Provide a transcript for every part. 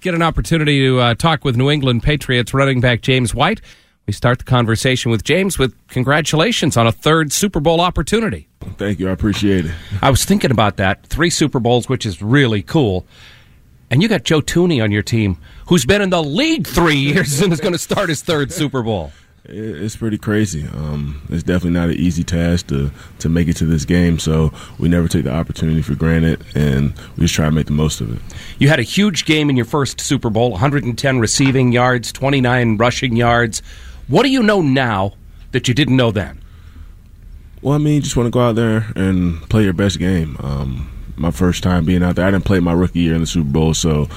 Get an opportunity to uh, talk with New England Patriots running back James White. We start the conversation with James with congratulations on a third Super Bowl opportunity. Thank you. I appreciate it. I was thinking about that. Three Super Bowls, which is really cool. And you got Joe Thuney on your team, who's been in the league three years and is going to start his third Super Bowl. It's pretty crazy. Um, it's definitely not an easy task to, to make it to this game, so we never take the opportunity for granted, and we just try to make the most of it. You had a huge game in your first Super Bowl 110 receiving yards, 29 rushing yards. What do you know now that you didn't know then? Well, I mean, you just want to go out there and play your best game. Um, my first time being out there, I didn't play my rookie year in the Super Bowl, so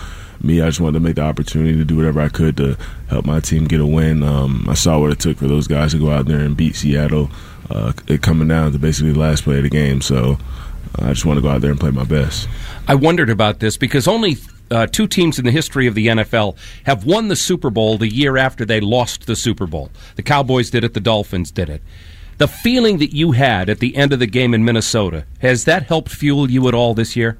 me, I just wanted to make the opportunity to do whatever I could to help my team get a win. Um, I saw what it took for those guys to go out there and beat Seattle. Uh, it coming down to basically the last play of the game, so uh, I just want to go out there and play my best. I wondered about this because only uh, two teams in the history of the NFL have won the Super Bowl the year after they lost the Super Bowl. The Cowboys did it, the Dolphins did it. The feeling that you had at the end of the game in Minnesota, has that helped fuel you at all this year?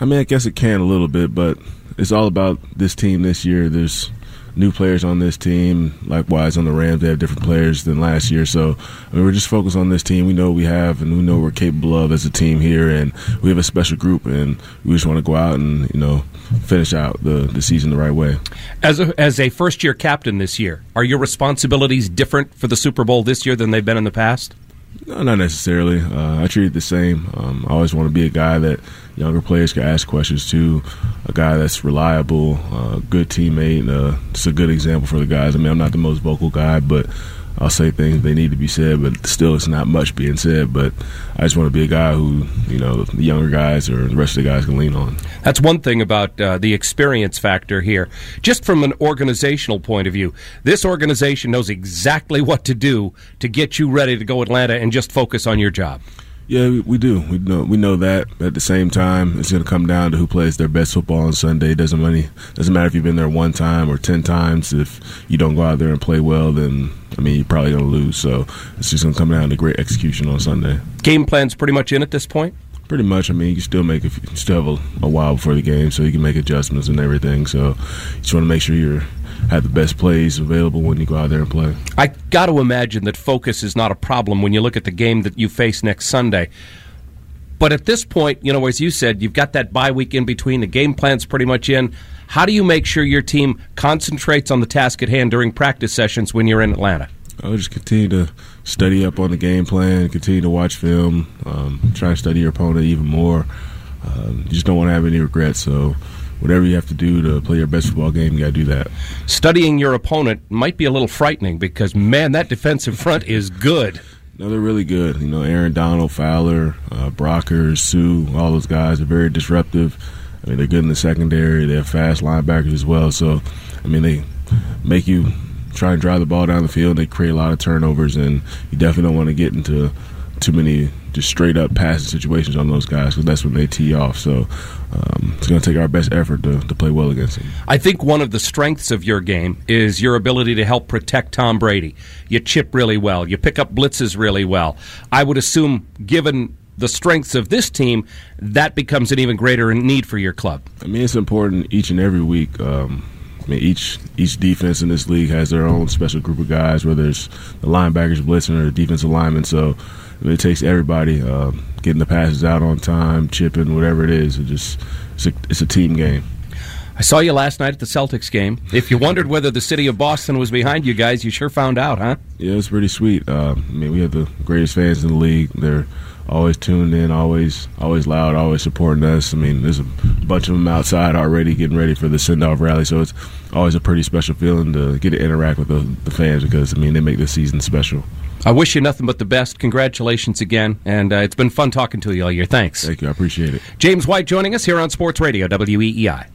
I mean, I guess it can a little bit, but it's all about this team this year. There's new players on this team. Likewise, on the Rams, they have different players than last year. So I mean, we're just focused on this team. We know we have, and we know we're capable of as a team here, and we have a special group, and we just want to go out and you know finish out the, the season the right way. As a, as a first year captain this year, are your responsibilities different for the Super Bowl this year than they've been in the past? No, not necessarily. Uh, I treat it the same. Um, I always want to be a guy that younger players can ask questions to, a guy that's reliable, a good teammate, uh, just a good example for the guys. I mean, I'm not the most vocal guy, but I'll say things they need to be said, but still, it's not much being said. But I just want to be a guy who, you know, the younger guys or the rest of the guys can lean on. That's one thing about uh, the experience factor here. Just from an organizational point of view, this organization knows exactly what to do to get you ready to go Atlanta and just focus on your job. Yeah, we, we, do. We know we know that. At the same time, it's going to come down to who plays their best football on Sunday. Doesn't money doesn't matter if you've been there one time or ten times. If you don't go out there and play well, then I mean you're probably going to lose. So it's just going to come down to great execution on Sunday. Game plan's pretty much in at this point. Pretty much. I mean, you can still make you still have a, a while before the game, so you can make adjustments and everything. So you just want to make sure you're have the best plays available when you go out there and play. I got to imagine that focus is not a problem when you look at the game that you face next Sunday. But at this point, you know, as you said, you've got that bye week in between. The game plan's pretty much in. How do you make sure your team concentrates on the task at hand during practice sessions when you're in Atlanta? I'll just continue to study up on the game plan, continue to watch film, um, try to study your opponent even more. Um, you just don't want to have any regrets. So whatever you have to do to play your best football game, you got to do that. Studying your opponent might be a little frightening because, man, that defensive front is good. No, they're really good. You know, Aaron Donald, Fowler, uh, Brockers, Suh, all those guys are very disruptive. I mean, they're good in the secondary. They have fast linebackers as well. So, I mean, they make you try and drive the ball down the field. They create a lot of turnovers, and you definitely don't want to get into too many just straight up passing situations on those guys because that's when they tee off. So um, it's going to take our best effort to, to play well against them. I think one of the strengths of your game is your ability to help protect Tom Brady. You chip really well, you pick up blitzes really well. I would assume, given the strengths of this team, that becomes an even greater need for your club. I mean, it's important each and every week. Um, I mean, each each defense in this league has their own special group of guys, whether it's the linebackers blitzing or the defensive linemen. So it takes everybody uh, getting the passes out on time, chipping, whatever it is. It just it's a, it's a team game. I saw you last night at the Celtics game. If you wondered whether the city of Boston was behind you guys, you sure found out, huh? Yeah, it was pretty sweet. Uh, I mean, we have the greatest fans in the league. They're always tuned in, always always loud, always supporting us. I mean, there's a bunch of them outside already getting ready for the send off rally, so it's always a pretty special feeling to get to interact with the, the fans because I mean they make the season special. I wish you nothing but the best. Congratulations again, and uh, it's been fun talking to you all year. Thanks. Thank you. I appreciate it. James White joining us here on Sports Radio WEEI.